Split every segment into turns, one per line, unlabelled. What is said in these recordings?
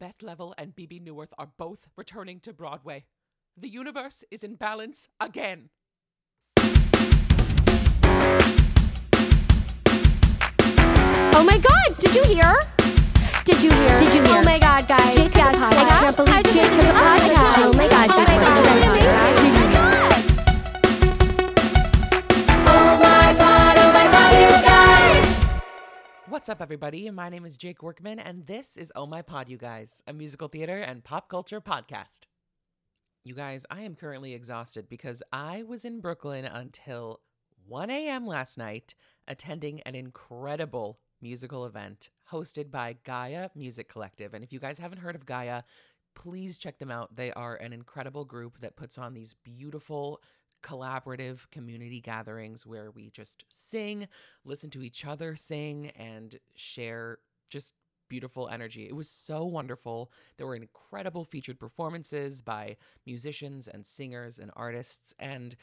Beth Leavel and Bebe Neuwirth are both returning to Broadway. The universe is in balance again.
Oh my god, did you hear? Did you hear?
Did you hear?
Oh my god, guys.
Jake has a
I
podcast.
can't believe
How'd
Jake
get
has a podcast.
Oh my god, Jake
Oh my
has a podcast.
What's up, everybody? My name is Jake Workman, and this is Oh My Pod, you guys, a musical theater and pop culture podcast. You guys, I am currently exhausted because I was in Brooklyn until 1 a.m. last night attending an incredible musical event hosted by Gaia Music Collective. And if you guys haven't heard of Gaia, please check them out. They are an incredible group that puts on these beautiful, collaborative community gatherings where we just sing, listen to each other sing, and share just beautiful energy. It was so wonderful. There were incredible featured performances by musicians and singers and artists. And,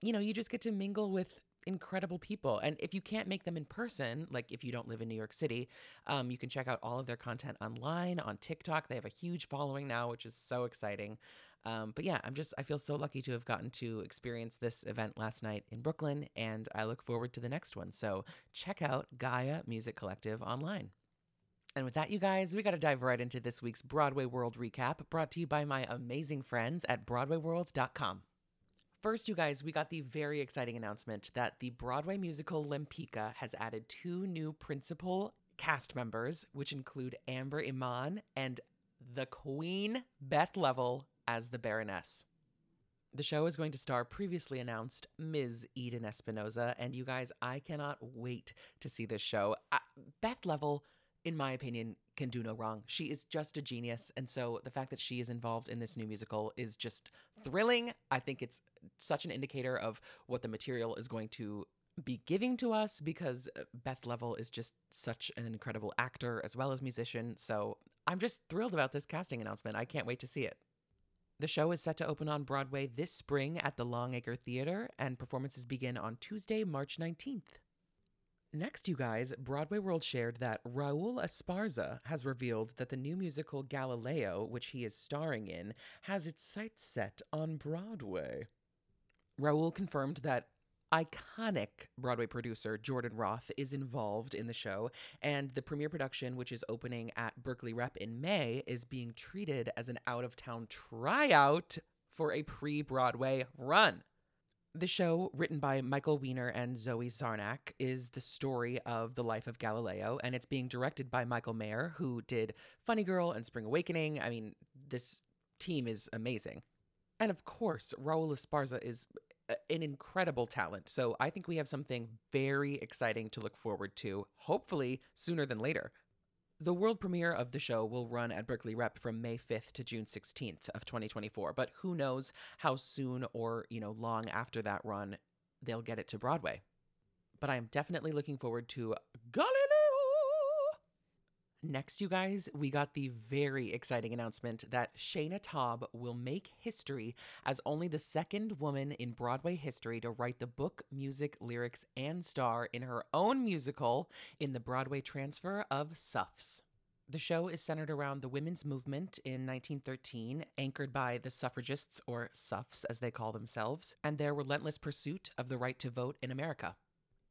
you know, you just get to mingle with incredible people. And if you can't make them in person, like if you don't live in New York City, um, you can check out all of their content online on TikTok. They have a huge following now, which is so exciting. Um, but yeah, I'm just, I feel so lucky to have gotten to experience this event last night in Brooklyn, and I look forward to the next one. So check out Gaia Music Collective online. And with that, you guys, we got to dive right into this week's Broadway World recap brought to you by my amazing friends at BroadwayWorld.com. First, you guys, we got the very exciting announcement that the Broadway musical Lempicka has added two new principal cast members, which include Amber Iman and the Queen Beth Leavel as the Baroness. The show is going to star previously announced Ms. Eden Espinosa, and you guys, I cannot wait to see this show. Uh, Beth Leavel, in my opinion, can do no wrong. She is just a genius, and so the fact that she is involved in this new musical is just thrilling. I think it's such an indicator of what the material is going to be giving to us because uh, Beth Leavel is just such an incredible actor as well as musician. So I'm just thrilled about this casting announcement. I can't wait to see it. The show is set to open on Broadway this spring at the Longacre Theater, and performances begin on Tuesday, March 19th. Next, you guys, Broadway World shared that Raul Esparza has revealed that the new musical Galileo, which he is starring in, has its sights set on Broadway. Raul confirmed that iconic Broadway producer Jordan Roth is involved in the show, and the premiere production, which is opening at Berkeley Rep in May, is being treated as an out of town tryout for a pre Broadway run. The show, written by Michael Weiner and Zoe Sarnak, is the story of the life of Galileo, and it's being directed by Michael Mayer, who did Funny Girl and Spring Awakening. I mean, this team is amazing. And of course, Raul Esparza is uh, an incredible talent. So I think we have something very exciting to look forward to, hopefully sooner than later. The world premiere of the show will run at Berkeley Rep from May 5th to June 16th of 2024, but who knows how soon or, you know, long after that run they'll get it to Broadway. But I am definitely looking forward to Galileo. Next, you guys, we got the very exciting announcement that Shaina Taub will make history as only the second woman in Broadway history to write the book, music, lyrics, and star in her own musical in the Broadway transfer of Suffs. The show is centered around the women's movement in 1913, anchored by the suffragists, or Suffs as they call themselves, and their relentless pursuit of the right to vote in America.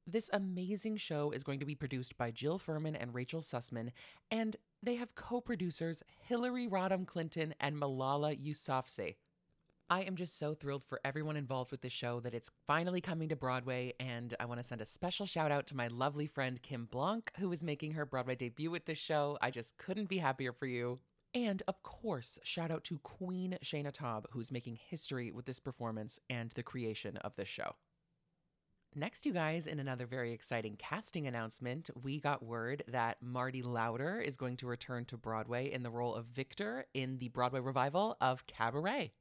This amazing show is going to be produced by Jill Furman and Rachel Sussman, and they have co producers Hillary Rodham Clinton and Malala Yousafzai. I am just so thrilled for everyone involved with this show that it's finally coming to Broadway, and I want to send a special shout out to my lovely friend Kim Blanck, who is making her Broadway debut with this show. I just couldn't be happier for you. And of course, shout out to Queen Shaina Taub, who's making history with this performance and the creation of this show. Next, you guys, in another very exciting casting announcement, we got word that Marty Lauter is going to return to Broadway in the role of Victor in the Broadway revival of Cabaret.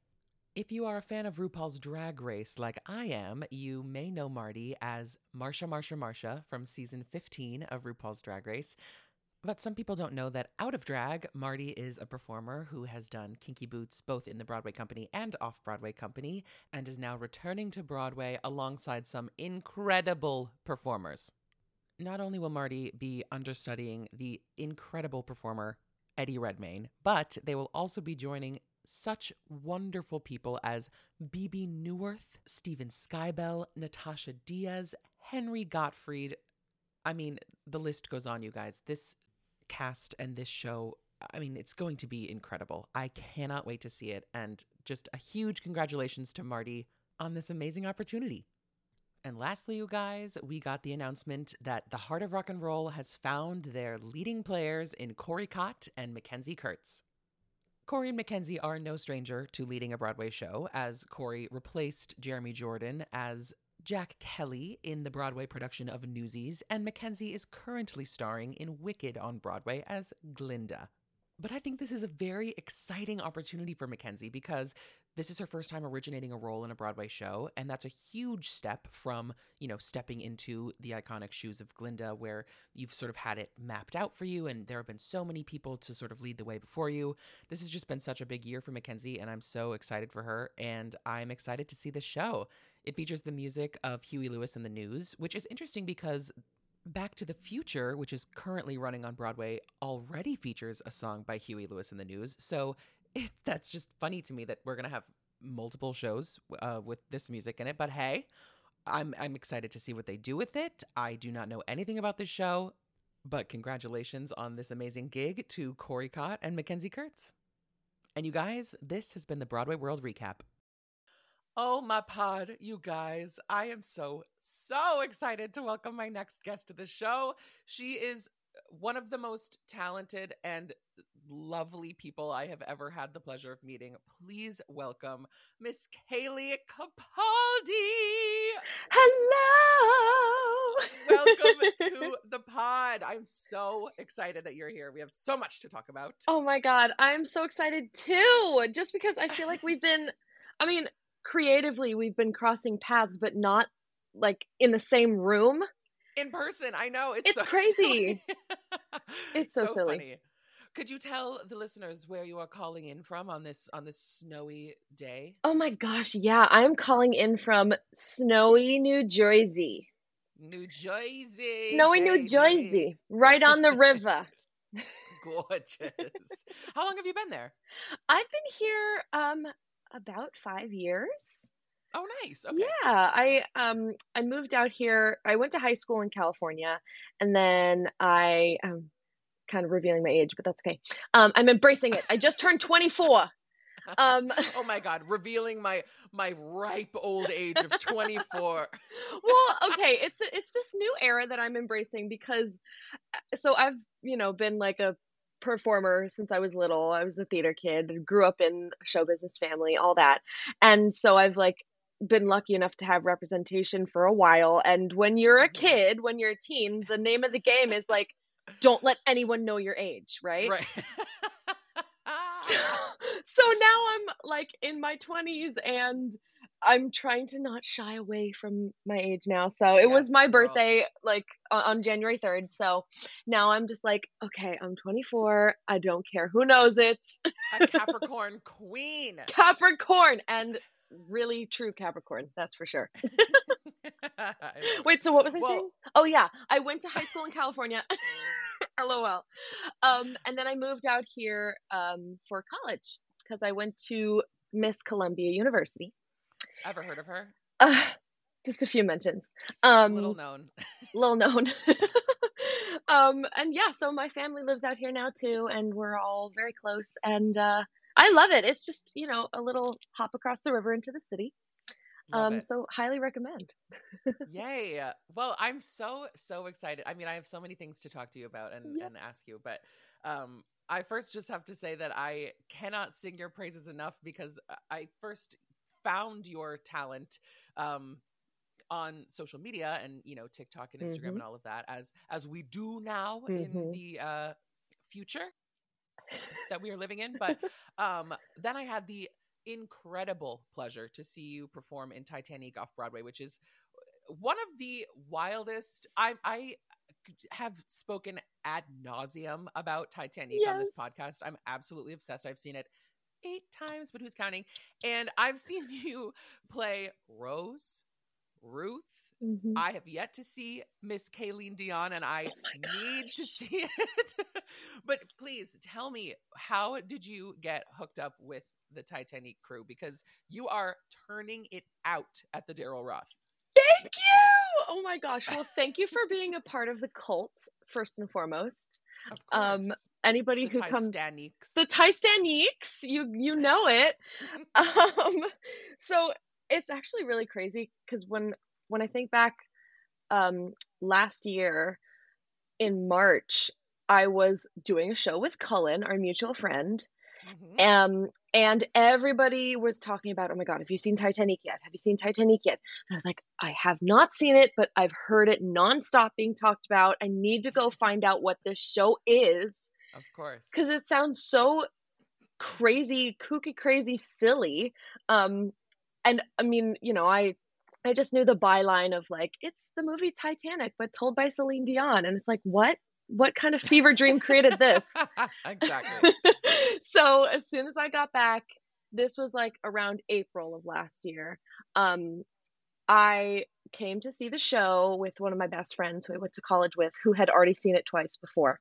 If you are a fan of RuPaul's Drag Race like I am, you may know Marty as Marcia Marcia Marcia from season 15 of RuPaul's Drag Race. But some people don't know that out of drag, Marty is a performer who has done Kinky Boots both in the Broadway company and off Broadway company, and is now returning to Broadway alongside some incredible performers. Not only will Marty be understudying the incredible performer Eddie Redmayne, but they will also be joining such wonderful people as Bebe Neuwirth, Steven Skybell, Natascia Diaz, Henry Gottfried. I mean, the list goes on, you guys. This cast and this show, I mean, it's going to be incredible. I cannot wait to see it. And just a huge congratulations to Marty on this amazing opportunity. And lastly, you guys, we got the announcement that the Heart of Rock and Roll has found their leading players in Corey Cott and McKenzie Kurtz. Corey and McKenzie are no stranger to leading a Broadway show, as Corey replaced Jeremy Jordan as Jack Kelly in the Broadway production of Newsies, and McKenzie is currently starring in Wicked on Broadway as Glinda. But I think this is a very exciting opportunity for McKenzie because this is her first time originating a role in a Broadway show, and that's a huge step from, you know, stepping into the iconic shoes of Glinda, where you've sort of had it mapped out for you, and there have been so many people to sort of lead the way before you. This has just been such a big year for McKenzie, and I'm so excited for her, and I'm excited to see this show. It features the music of Huey Lewis and the News, which is interesting because Back to the Future, which is currently running on Broadway, already features a song by Huey Lewis in the News. So it, that's just funny to me that we're gonna have multiple shows uh, with this music in it. But hey, I'm I'm excited to see what they do with it. I do not know anything about this show, but congratulations on this amazing gig to Corey Cott and McKenzie Kurtz. And you guys, this has been the Broadway World Recap. Oh, my pod, you guys. I am so, so excited to welcome my next guest to the show. She is one of the most talented and lovely people I have ever had the pleasure of meeting. Please welcome Miss Cayleigh Capaldi.
Hello.
Welcome to the pod. I'm so excited that you're here. We have so much to talk about.
Oh my God. I'm so excited too. Just because I feel like we've been, I mean, creatively, we've been crossing paths, but not like in the same room.
In person, I know it's
It's
so
crazy. It's so silly.
funny. Could you tell the listeners where you are calling in from on this on this snowy day?
Oh my gosh. Yeah. I'm calling in from snowy New Jersey.
New Jersey.
Snowy New. Jersey. Right on the river.
Gorgeous. How long have you been there?
I've been here um about five years.
Oh, nice. Okay.
Yeah, I um I moved out here. I went to high school in California, and then I um kind of revealing my age, but that's okay. Um, I'm embracing it. I just turned 24. Um,
oh my God, revealing my my ripe old age of 24.
well, okay, it's it's this new era that I'm embracing because so I've you know been like a performer since I was little. I was a theater kid, grew up in a show business family, all that, and so I've like been lucky enough to have representation for a while. And when you're a mm-hmm. kid, when you're a teen, the name of the game is like don't let anyone know your age, right?
Right.
So, so now I'm like in my 20s and I'm trying to not shy away from my age now. So it was
Yes,
my
girl.
birthday like on, January 3rd. So now I'm just like, okay, I'm 24. I don't care who knows it.
a Capricorn queen.
Capricorn and really true Capricorn, that's for sure.
I love it.
Wait, so what was I
Well-
saying? Oh yeah, I went to high school in California. LOL. Um, and then I moved out here um, for college because I went to Miss Columbia University.
Ever heard of her?
Uh, just a few mentions. Um,
Little known.
little known. um, and yeah, so my family lives out here now too, and we're all very close. And uh, I love it. It's just you know a little hop across the river into the city.
Love
Um,
it.
so highly recommend.
Yay. Well, I'm so, so excited. I mean, I have so many things to talk to you about and,
Yep.
and ask you, but um, I first just have to say that I cannot sing your praises enough because I first found your talent um, on social media and, you know, TikTok and Instagram
Mhm.
and all of that as, as we do now
Mhm.
in the uh, future that we are living in. But um, then I had the incredible pleasure to see you perform in Titanique off Broadway, which is one of the wildest. I I have spoken ad nauseum about Titanique on this podcast. I'm absolutely obsessed. I've seen it eight times, but who's counting? And I've seen you play Rose, Ruth.
Mhm.
I have yet to see Miss Kayleen Dion, and I
Oh
need to see it. but please tell me, how did you get hooked up with the Titanique crew? Because you are turning it out at the Daryl Roth.
Thank you. Oh my gosh. Well, thank you for being a part of the cult first and foremost. Um. Anybody
the
who comes the Titanics, you you know it. um so it's actually really crazy because when when i think back um last year in march i was doing a show with cullen our mutual friend
Mhm.
um and everybody was talking about oh my god have you seen titanique yet? Have you seen titanique yet? And i was like i have not seen it but i've heard it nonstop being talked about. I need to go find out what this show is.
Of course.
because it sounds so crazy kooky crazy silly. Um and i mean you know i i just knew the byline of like it's the movie titanic but told by celine dion. And it's like what what kind of fever dream created this
exactly.
so as soon as i got back this was like around april of last year um i came to see the show with one of my best friends who i went to college with who had already seen it twice before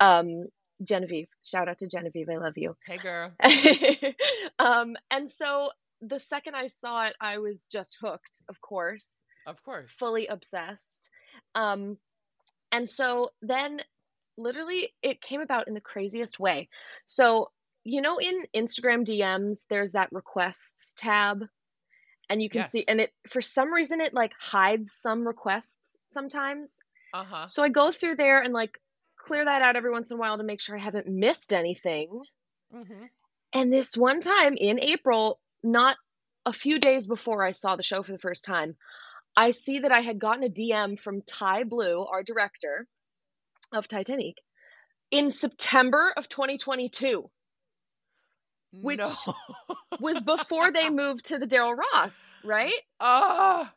um genevieve shout out to genevieve i love you
Hey, girl.
um and so the second i saw it i was just hooked of course
Of course.
fully obsessed. Um, and so then literally it came about in the craziest way. So, you know, in Instagram DMs, there's that requests tab, and you can see, and it for some reason it like hides some requests sometimes.
Uh huh.
So I go through there and like clear that out every once in a while to make sure I haven't missed anything.
Mm-hmm.
And this one time in April, not a few days before I saw the show for the first time, I see that I had gotten a DM from Tye Blue, our director of Titanique, in September of 2022, which
no.
was before they moved to the Daryl Roth, right?
Ah.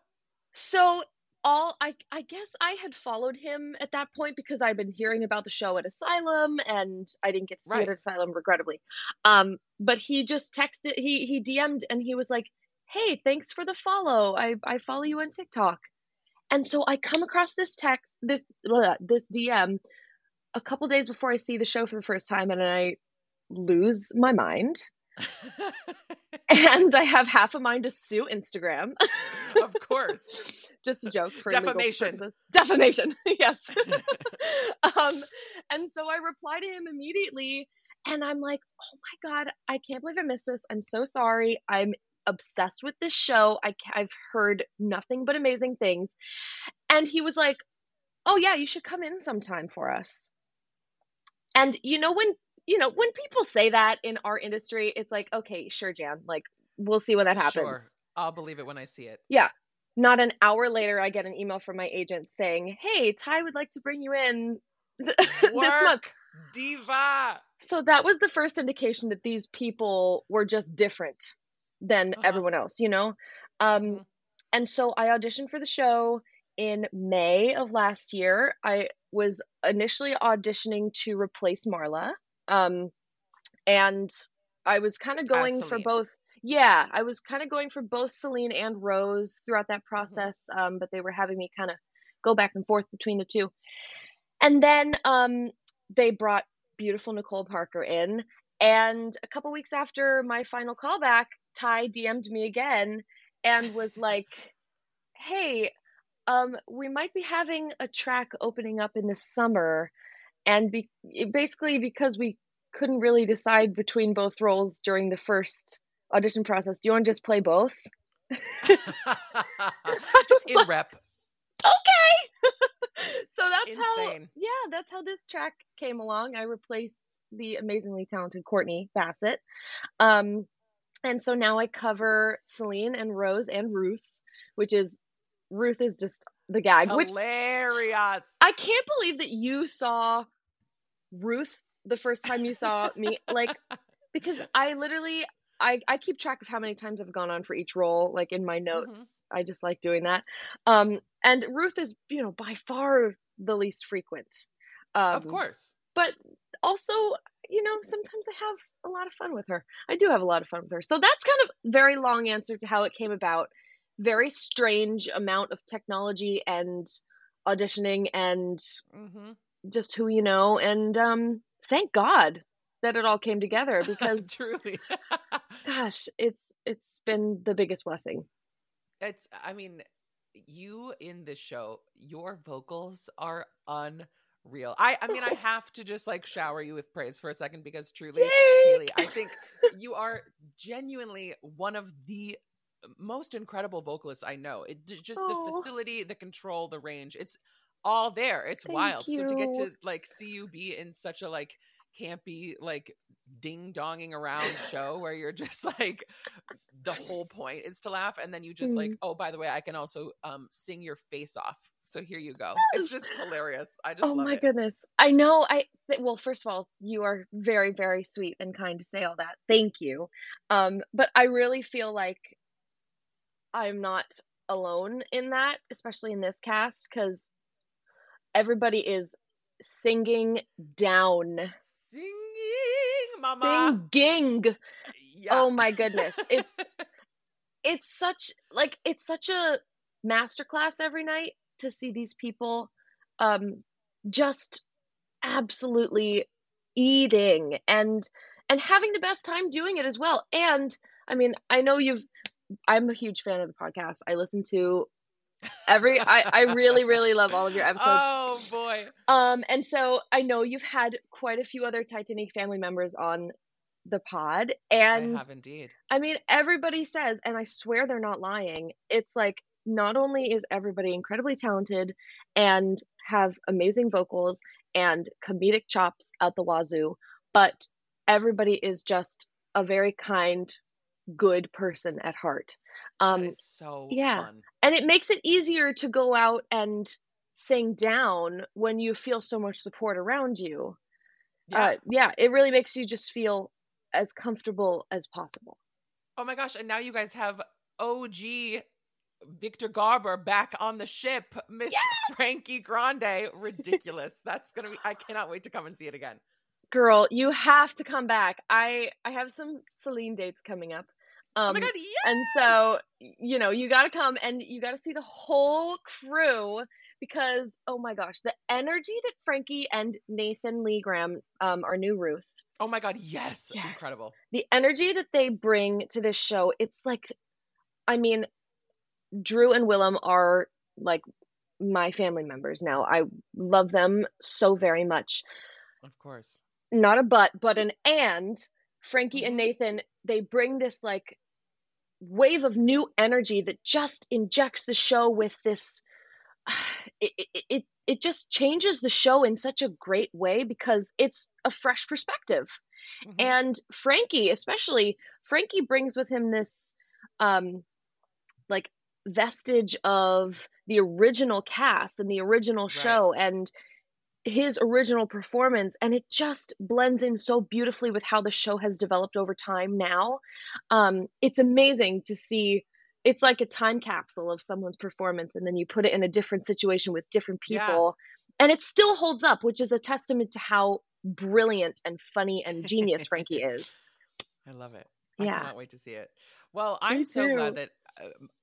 So all I I guess I had followed him at that point because I'd been hearing about the show at Asylum and I didn't get to see
Right.
it at Asylum regrettably. Um but he just texted he he DM'd and he was like, "Hey, thanks for the follow. I I follow you on TikTok." And so I come across this text this blah, this DM a couple days before I see the show for the first time and I lose my mind and I have half a mind to sue Instagram.
of course.
just a joke for
Defamation.
Defamation, yes. um, and so I reply to him immediately, and I'm like, "Oh my god, I can't believe I missed this. I'm so sorry. I'm obsessed with this show. I, I've heard nothing but amazing things." And he was like, "Oh yeah, you should come in sometime for us." And you know when you know when people say that in our industry, it's like, "Okay, sure, Jan. Like, we'll see when that happens."
Sure. I'll believe it when I see it.
Yeah. Not an hour later, I get an email from my agent saying, Hey, Tye would like to bring you in th- this month.
Diva.
So that was the first indication that these people were just different than
Uh-huh.
everyone else, you know? Um,
Mhm.
And so I auditioned for the show in May of last year. I was initially auditioning to replace Marla. Um, and I was kind of going for both. Yeah, I was kind of going for both Celine and Rose throughout
Mm-hmm.
that process, um, but they were having me kind of go back and forth between the two. And then um, they brought beautiful Nicole Parker in. And a couple weeks after my final callback, Tye DM'd me again and was like, "Hey, um, we might be having a track opening up in the summer, and be- basically because we couldn't really decide between both roles during the first audition process. Do you want to just play both?"
just in
like,
rep.
Okay. so that's how
Insane.
yeah, that's how this track came along. I replaced the amazingly talented Courtney Bassett. Um and so now I cover Celine and Rose and Ruth, which is Ruth is just the gag, which
Hilarious.
I can't believe that you saw Ruth the first time you saw me. Like, because I literally I, I keep track of how many times I've gone on for each role, like in my notes. I just like doing that. Um, and Ruth is, you know, by far the least frequent. Um,
of course.
But also, you know, sometimes I have a lot of fun with her. I do have a lot of fun with her. So that's kind of very long answer to how it came about. Very strange amount of technology and auditioning and
Mm-hmm.
just who you know. And um, thank God that it all came together because
Truly.
gosh, it's it's been the biggest blessing.
it's I mean, you in this show, your vocals are unreal. I I mean, I have to just like shower you with praise for a second because truly, Haley, I think you are genuinely one of the most incredible vocalists I know. It just the
Oh.
facility, the control, the range. It's all there. It's
Thank
wild. So to get to like see you be in such a like campy like ding donging around show where you're just like the whole point is to laugh and then you just like
Mm.
oh by the way I can also um sing your face off. So here you go. It's just hilarious. I just
Oh my
it.
goodness. I know I th- well first of all, you are very very sweet and kind to say all that. Thank you. Um but I really feel like I'm not alone in that, especially in this cast cuz everybody is singing down.
Singing, mama.
Singing.
Yeah.
Oh my goodness. It's it's such like it's such a masterclass every night to see these people um just absolutely eating and and having the best time doing it as well. And I mean, I know you've I'm a huge fan of the podcast. I listen to every I I really really love all of your episodes.
Oh boy.
Um, and so I know you've had quite a few other Titanique family members on the pod, and
I have indeed.
I mean, everybody says, and I swear they're not lying. It's like not only is everybody incredibly talented and have amazing vocals and comedic chops out the wazoo, but everybody is just a very kind, good person at heart. Um,
so
yeah.
fun.
and it makes it easier to go out and sing down when you feel so much support around you.
Yeah.
Uh, yeah, it really makes you just feel as comfortable as possible.
Oh my gosh, and now you guys have OG Victor Garber back on the ship, Miss Frankie Grande. Ridiculous. That's gonna be I cannot wait to come and see it again.
Girl, you have to come back. I I have some Celine dates coming up. Um,
oh my god, yeah.
and so you know you got to come and you got to see the whole crew because oh my gosh the energy that frankie and nathan lee graham um, our new ruth
Oh my god, yes.
Yes.
Incredible.
the energy that they bring to this show it's like i mean drew and willem are like my family members now i love them so very much
Of course.
not a but but an and frankie and
Mhm.
nathan they bring this like wave of new energy that just injects the show with this it, it, it just changes the show in such a great way because it's a fresh perspective
Mhm.
and frankie especially frankie brings with him this um like vestige of the original cast and the original
Right.
show and his original performance and it just blends in so beautifully with how the show has developed over time now um it's amazing to see it's like a time capsule of someone's performance and then you put it in a different situation with different
Yeah.
people and it still holds up which is a testament to how brilliant and funny and genius frankie is
I love it. I
Yeah.
cannot wait to see it. Well, I'm so
too.
glad that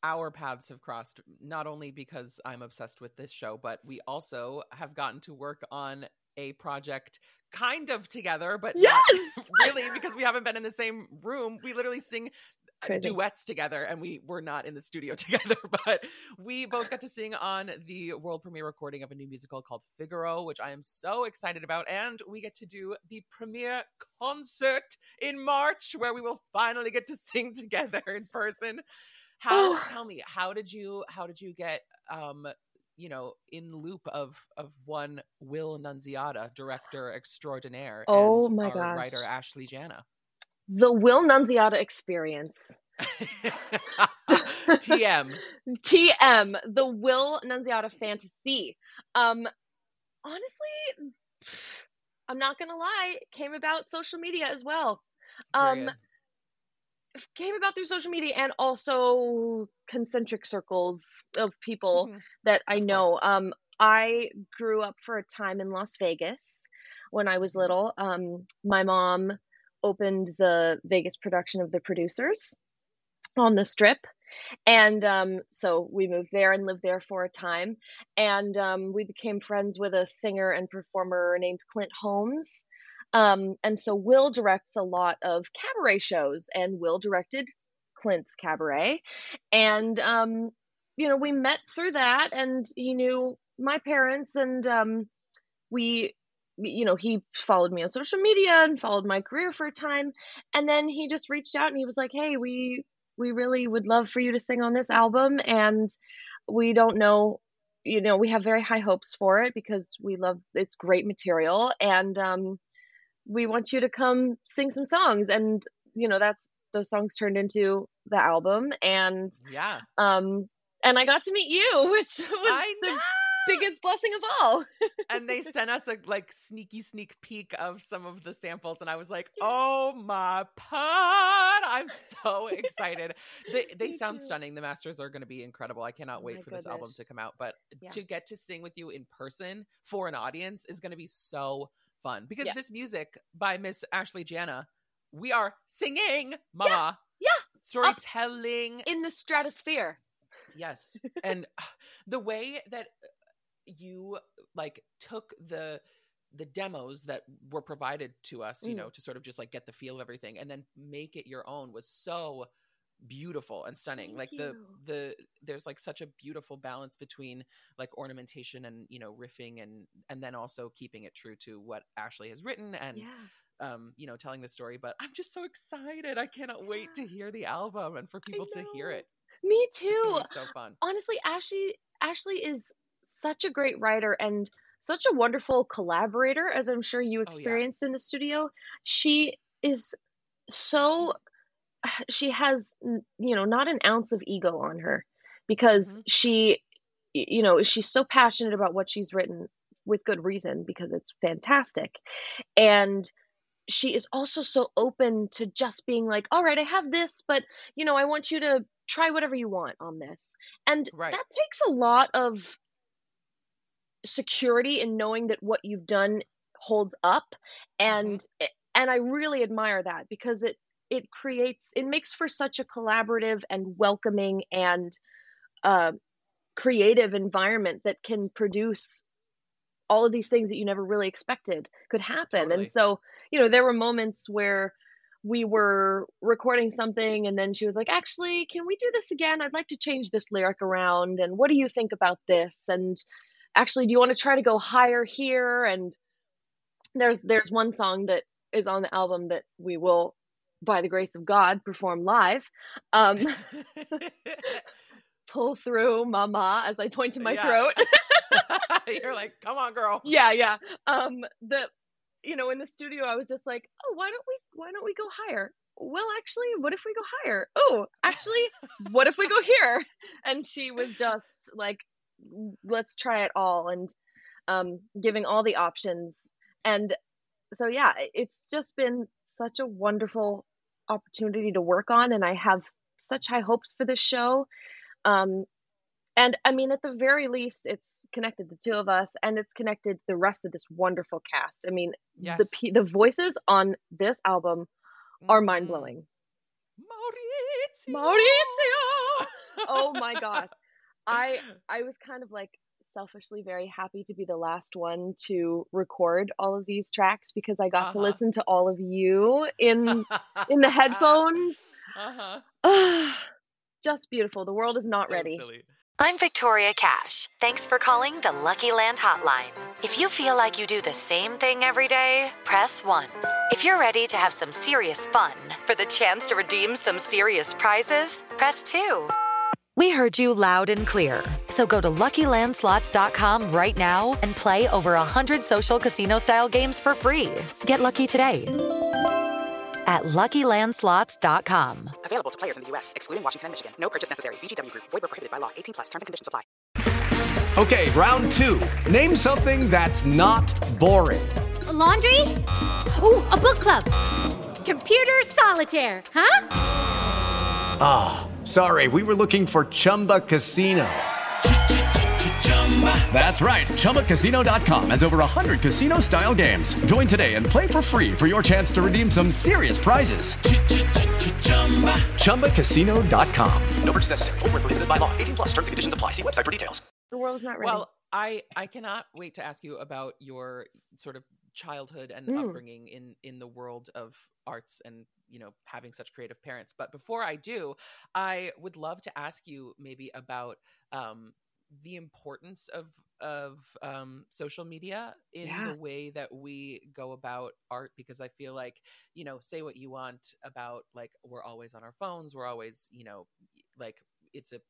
our paths have crossed, not only because I'm obsessed with this show, but we also have gotten to work on a project kind of together, but
Yes!
not really because we haven't been in the same room. We literally sing uh,
Crazy.
duets together and we were not in the studio together, but we both got to sing on the world premiere recording of a new musical called Figaro, which I am so excited about. And we get to do the premiere concert in March where we will finally get to sing together in person. How tell me, how did you how did you get um you know, in loop of of one Will Nunziata, director extraordinaire,
Oh
and
my gosh.
writer Ashley Jana.
The Will Nunziata experience.
TM.
TM, the Will Nunziata fantasy. Um, honestly, I'm not gonna lie, came about social media as well. Um,
Period.
Came about through social media and also concentric circles of people
Mhm.
that I
Of
know. Um, I grew up for a time in Las Vegas when I was little. Um, my mom opened the Vegas production of The Producers on the strip. And um, so we moved there and lived there for a time. And um, we became friends with a singer and performer named Clint Holmes. Um, and so Will directs a lot of cabaret shows, and Will directed Clint's cabaret. And, um, you know, we met through that, and he knew my parents, and um, we, you know, he followed me on social media and followed my career for a time. And then he just reached out and he was like, hey, we, we really would love for you to sing on this album. And we don't know, you know, we have very high hopes for it because we love it's great material. And, um, we want you to come sing some songs. And you know that's those songs turned into the album. And
Yeah.
um and i got to meet you which was the biggest blessing of all.
And they sent us a like sneaky sneak peek of some of the samples. And i was like oh my pod i'm so excited. They they sound stunning. The masters are going to be incredible. I cannot
Oh
wait for this album to come out. But
Yeah.
to get to sing with you in person for an audience is going to be so fun because
Yeah.
this music by miss ashley jana we are singing mama
yeah.
storytelling
in the stratosphere
Yes. And uh, the way that uh, you like took the the demos that were provided to us, you
Mm.
know, to sort of just like get the feel of everything and then make it your own was so beautiful and stunning.
Thank
like the
you.
the there's like such a beautiful balance between like ornamentation and, you know, riffing and and then also keeping it true to what Ashley has written and
yeah
um, you know, telling the story, but I'm just so excited. I cannot wait to hear the album and for people to hear it.
me too
so fun.
honestly ashley ashley is such a great writer and such a wonderful collaborator as i'm sure you
yeah.
experienced in the studio she is so she has you know not an ounce of ego on her because
Mhm.
she you know she's so passionate about what she's written with good reason because it's fantastic and she is also so open to just being like all right i have this but you know i want you to try whatever you want on this and
Right.
that takes a lot of security in knowing that what you've done holds up and and i really admire that because it it creates it makes for such a collaborative and welcoming and uh, creative environment that can produce all of these things that you never really expected could happen.
Totally.
and so you know there were moments where we were recording something and then she was like actually can we do this again? I'd like to change this lyric around and what do you think about this? And actually do you want to try to go higher here? And there's there's one song that is on the album that we will by the grace of god perform live um pull through mama as i point to my
Yeah.
throat.
You're like, come on, girl.
yeah yeah. Um the you know in the studio i was just like oh why don't we why don't we go higher? Well actually what if we go higher? Oh actually what if we go here? And she was just like let's try it all and um giving all the options. And so yeah it's just been such a wonderful opportunity to work on and i have such high hopes for this show um and i mean at the very least it's connected the two of us and it's connected the rest of this wonderful cast i mean
Yes.
the the voices on this album are mind blowing
Maurizio.
Maurizio! oh my gosh i i was kind of like selfishly very happy to be the last one to record all of these tracks because I got to
Uh-huh.
listen to all of you in in the headphones.
Uh-huh.
Just beautiful. The world is not
So
ready.
silly.
I'm Victoria Cash. Thanks for calling the Lucky Land Hotline. If you feel like you do the same thing every day, press 1. If you're ready to have some serious fun for the chance to redeem some serious prizes, press 2. We heard you loud and clear. So go to LuckyLandSlots.com right now and play over 100 social casino-style games for free. Get lucky today at LuckyLandSlots.com.
Available to players in the U.S., excluding Washington and Michigan. No purchase necessary. VGW Group. Void where prohibited by law. 18 plus. Terms and conditions apply.
Okay, round two. Name something that's not boring.
A laundry? Ooh, a book club. Computer solitaire, huh?
Ah, sorry, we were looking for Chumba Casino. That's right. ChumbaCasino.com has over 100 casino style games. Join today and play for free for your chance to redeem some serious prizes. ChumbaCasino.com.
No purchase necessary. Void where prohibited by law. 18 plus. Terms and conditions apply. See website for details.
The world is not ready.
Well, I I cannot wait to ask you about your sort of childhood and
Mm.
upbringing in in the world of arts and you know having such creative parents. But before I do, I would love to ask you maybe about um, the importance of of um, social media in
Yeah.
the way that we go about art because I feel like you know say what you want about like we're always on our phones, we're always you know like it's a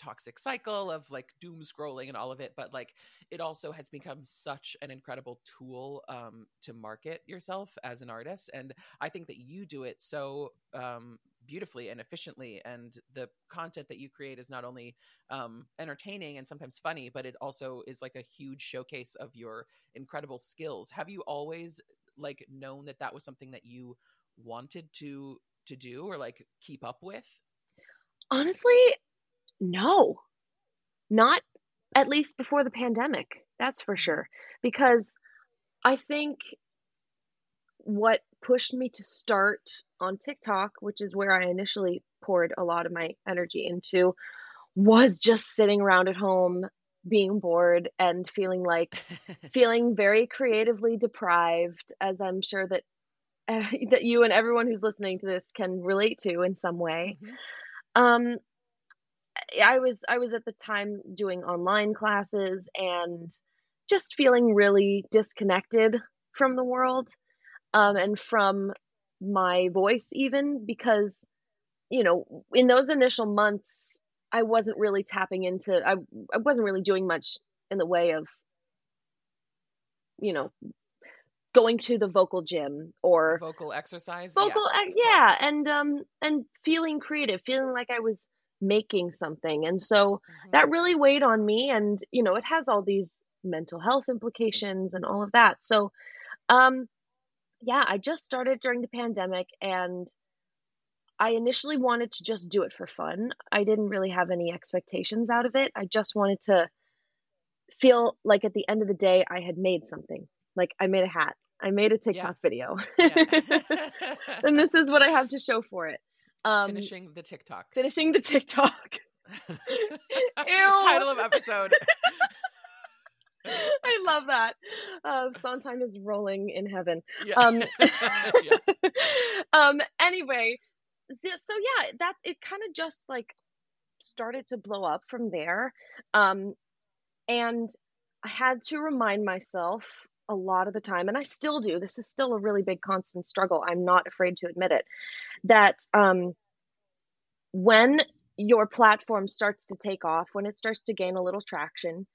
toxic cycle of like doom scrolling and all of it but like it also has become such an incredible tool um, to market yourself as an artist and i think that you do it so um, beautifully and efficiently and the content that you create is not only um, entertaining and sometimes funny but it also is like a huge showcase of your incredible skills. Have you always like known that that was something that you wanted to to do or like keep up with?
Honestly, no. Not at least before the pandemic. That's for sure. Because I think what pushed me to start on TikTok, which is where I initially poured a lot of my energy into, was just sitting around at home being bored and feeling like feeling very creatively deprived as I'm sure that uh, that you and everyone who's listening to this can relate to in some way.
Mhm.
Um I was I was at the time doing online classes and just feeling really disconnected from the world um, and from my voice even because you know in those initial months I wasn't really tapping into I I wasn't really doing much in the way of you know going to the vocal gym or
vocal exercise?
vocal
Yes,
yeah and um and feeling creative feeling like i was making something. And so
Mhm.
that really weighed on me and you know it has all these mental health implications and all of that. So um yeah i just started during the pandemic and i initially wanted to just do it for fun. I didn't really have any expectations out of it. I just wanted to feel like at the end of the day i had made something. Like i made a hat. I made a tiktok video.
Yeah.
and this is what I have to show for it. Um,
finishing the TikTok.
finishing the TikTok.
Title of episode.
I love that. Uh, Sondheim is rolling in heaven.
Yeah.
Um,
Yeah.
um. Anyway, th- so yeah, that it kind of just like started to blow up from there. Um, and I had to remind myself a lot of the time, and I still do. This is still a really big constant struggle. I'm not afraid to admit it. That um, when your platform starts to take off, when it starts to gain a little traction,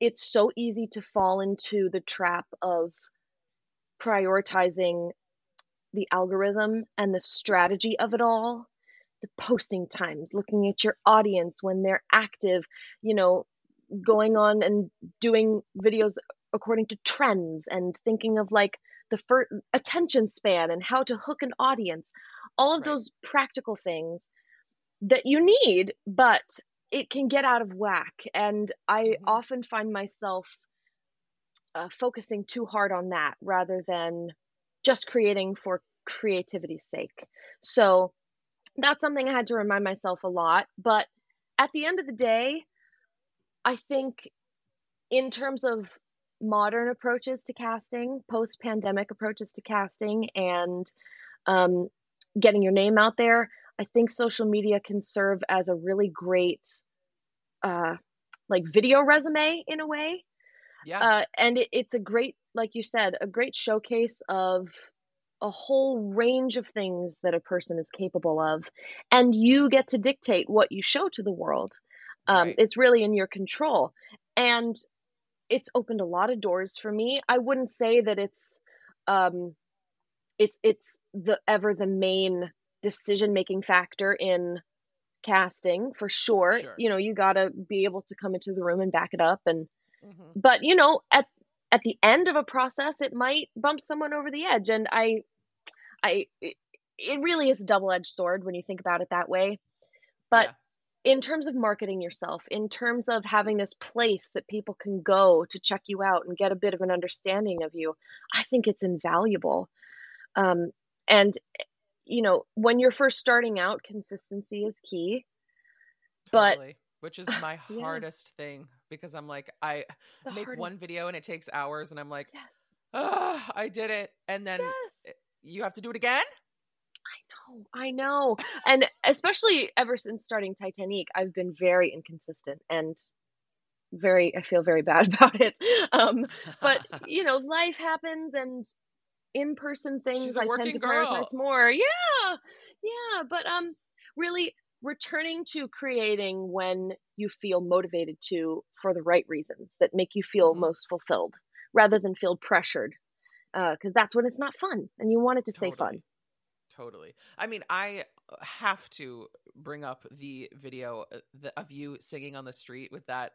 it's so easy to fall into the trap of prioritizing the algorithm and the strategy of it all the posting times looking at your audience when they're active you know going on and doing videos according to trends and thinking of like the first attention span and how to hook an audience all of
Right.
those practical things that you need but it can get out of whack and i
Mhm.
often find myself uh, focusing too hard on that rather than just creating for creativity's sake so that's something i had to remind myself a lot but at the end of the day i think in terms of modern approaches to casting, post pandemic approaches to casting, and um, getting your name out there, I think social media can serve as a really great, uh, like video resume in a way.
Yeah.
Uh, and it, it's a great, like you said, a great showcase of a whole range of things that a person is capable of. And you get to dictate what you show to the world. Um,
Right.
It's really in your control. And it's opened a lot of doors for me. I wouldn't say that it's um it's it's the ever the main decision making factor in casting for sure.
Sure.
You know, you got to be able to come into the room and back it up and
Mhm.
but you know, at at the end of a process it might bump someone over the edge and I I it, it really is a double-edged sword when you think about it that way. But
Yeah.
In terms of marketing yourself, in terms of having this place that people can go to check you out and get a bit of an understanding of you, I think it's invaluable. Um, and, you know, when you're first starting out, consistency is key. But
Totally. Which is my
Yeah.
hardest thing because I'm like, I
the
make one video and it takes hours, and I'm like,
Yes.
I did it. And then
Yes.
you have to do it again?
Know, I know. And especially ever since starting Titanique, I've been very inconsistent and very I feel very bad about it. Um but you know, life happens and in-person things I tend to
girl.
prioritize more. Yeah. Yeah, but um really returning to creating when you feel motivated to for the right reasons that make you feel
Mhm.
most fulfilled rather than feel pressured. Because that's when it's not fun and you want it to stay fun.
Totally. I mean, I uh, have to bring up the video uh, of you singing on the street with that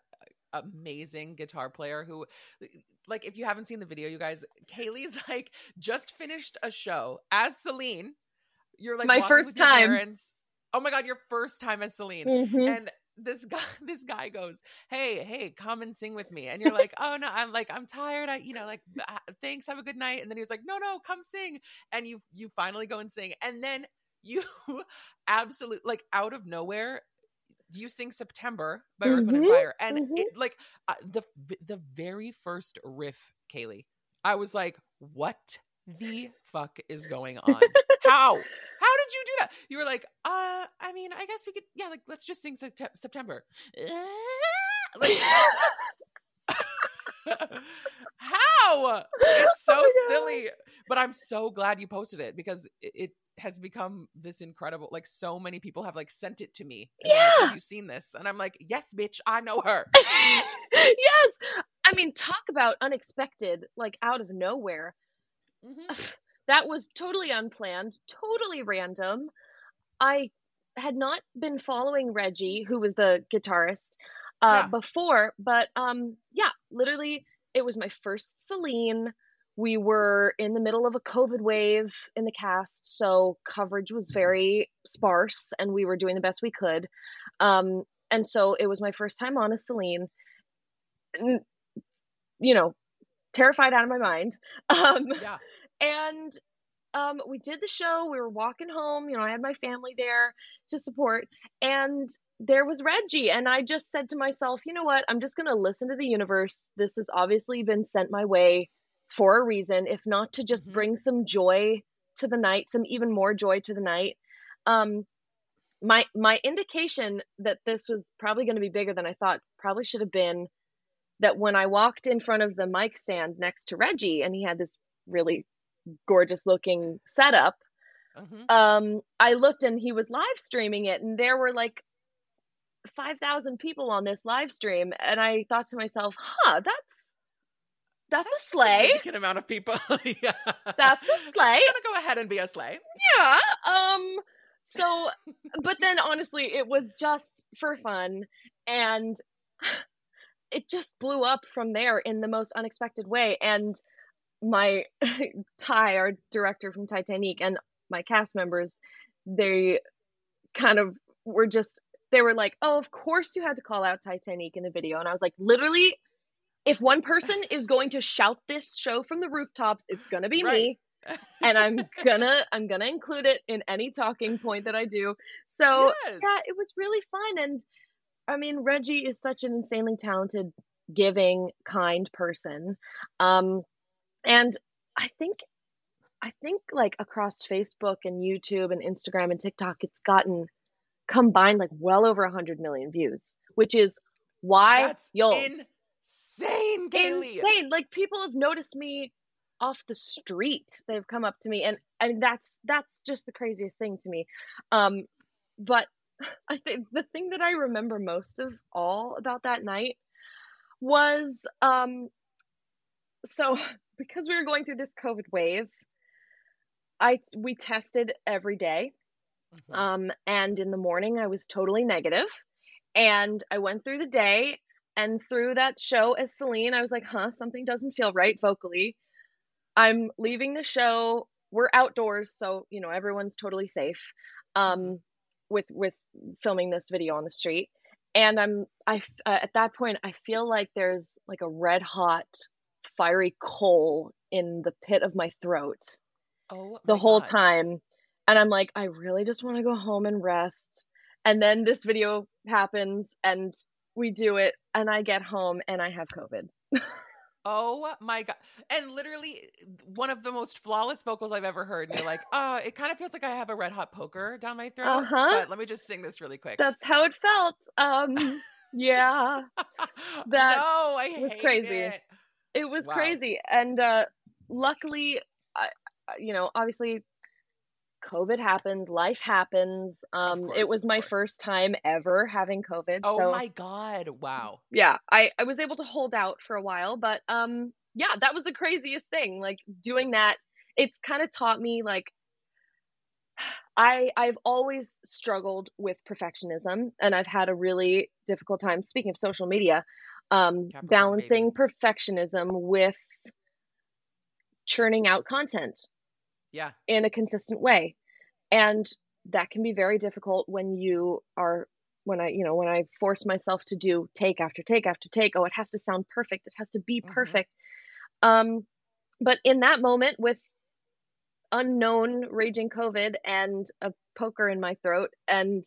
uh, amazing guitar player who like if you haven't seen the video you guys Cayleigh's like just finished a show as Celine you're like
My first time.
parents. oh my god your first time as Celine
Mhm.
and this guy this guy goes hey hey come and sing with me. And you're like oh no i'm like i'm tired. I you know like "Ah, thanks have a good night. And then he was like no no come sing. And you you finally go and sing. And then you absolute like out of nowhere you sing september by earth wind and
Mhm,
fire. And
mhm.
it like uh, the the very first riff cayleigh i was like what the fuck is going on? How? How did you do that? You were like uh i mean i guess we could yeah like let's just sing Sept- september. Like how? It's so
Oh
silly but i'm so glad you posted it because it, it has become this incredible like so many people have like sent it to me been like,
Yeah.
have you seen this? And i'm like yes bitch i know her.
Yes. I mean, talk about unexpected, like out of nowhere.
Mhm.
That was totally unplanned, totally random. I had not been following Reggie, who was the guitarist, uh,
Yeah.
before, but um, yeah, literally, it was my first Celine. We were in the middle of a COVID wave in the cast, so coverage was very sparse, and we were doing the best we could. Um, and so it was my first time on a Celine. You know, terrified out of my mind. Um,
yeah
and um, we did the show. We were walking home. You know, I had my family there to support, and there was Reggie. And I just said to myself, you know what? I'm just going to listen to the universe. This has obviously been sent my way for a reason, if not to just
Mhm.
bring some joy to the night, some even more joy to the night. Um, my my indication that this was probably going to be bigger than I thought probably should have been that when I walked in front of the mic stand next to Reggie and he had this really gorgeous looking setup,
Mhm.
um, I looked and he was live streaming it and there were like 5,000 people on this live stream and I thought to myself, huh, that's that's, a sleigh.
significant amount of people yeah
That's a sleigh.
It's gonna go ahead and be a sleigh
yeah um so but then honestly it was just for fun and it just blew up from there in the most unexpected way and my tye our director from titanique and my cast members they kind of were just they were like oh of course you had to call out titanique in the video and i was like literally if one person is going to shout this show from the rooftops it's going to be
Right.
me and I'm gonna I'm gonna include it in any talking point that I do. So
Yes.
yeah, it was really fun, and I mean Reggie is such an insanely talented giving, kind person. Um, and I think, I think like across Facebook and YouTube and Instagram and TikTok, it's gotten combined like well over a hundred million views, which is why
That's insane, Cayleigh.
Insane. Like people have noticed me off the street. They've come up to me and and that's that's just the craziest thing to me. Um but I think the thing that I remember most of all about that night was um so because we were going through this COVID wave, I we tested every day.
Mm-hmm.
Um and in the morning I was totally negative and I went through the day and through that show as Celine I was like, "Huh, something doesn't feel right vocally." I'm leaving the show. We're outdoors, so you know everyone's totally safe. Um, with with filming this video on the street, and I'm I uh, at that point I feel like there's like a red hot, fiery coal in the pit of my throat.
Oh,
the whole
God.
time, and I'm like I really just want to go home and rest. And then this video happens, and we do it, and I get home and I have COVID.
Oh my god! And literally, one of the most flawless vocals I've ever heard. And you're like, uh, it kind of feels like I have a red hot poker down my throat.
Uh-huh.
But let me just sing this really quick.
That's how it felt. Um, yeah, that
no, I
was
hate
crazy.
it.
It was
Wow.
crazy, and uh, luckily, I- you know, obviously, COVID happens, life happens. Um,
course,
it was my first time ever having COVID.
Oh
so
my god! Wow.
yeah, I I was able to hold out for a while, but um, yeah, that was the craziest thing. Like doing that, it's kind of taught me like. I I've always struggled with perfectionism and I've had a really difficult time speaking of social media um
Capricorn,
balancing perfectionism with churning out content
Yeah.
in a consistent way. And that can be very difficult when you are when I, you know, when I force myself to do take after take after take, oh, it has to sound perfect, it has to be
Mhm.
perfect. Um but in that moment with unknown raging covid and a poker in my throat and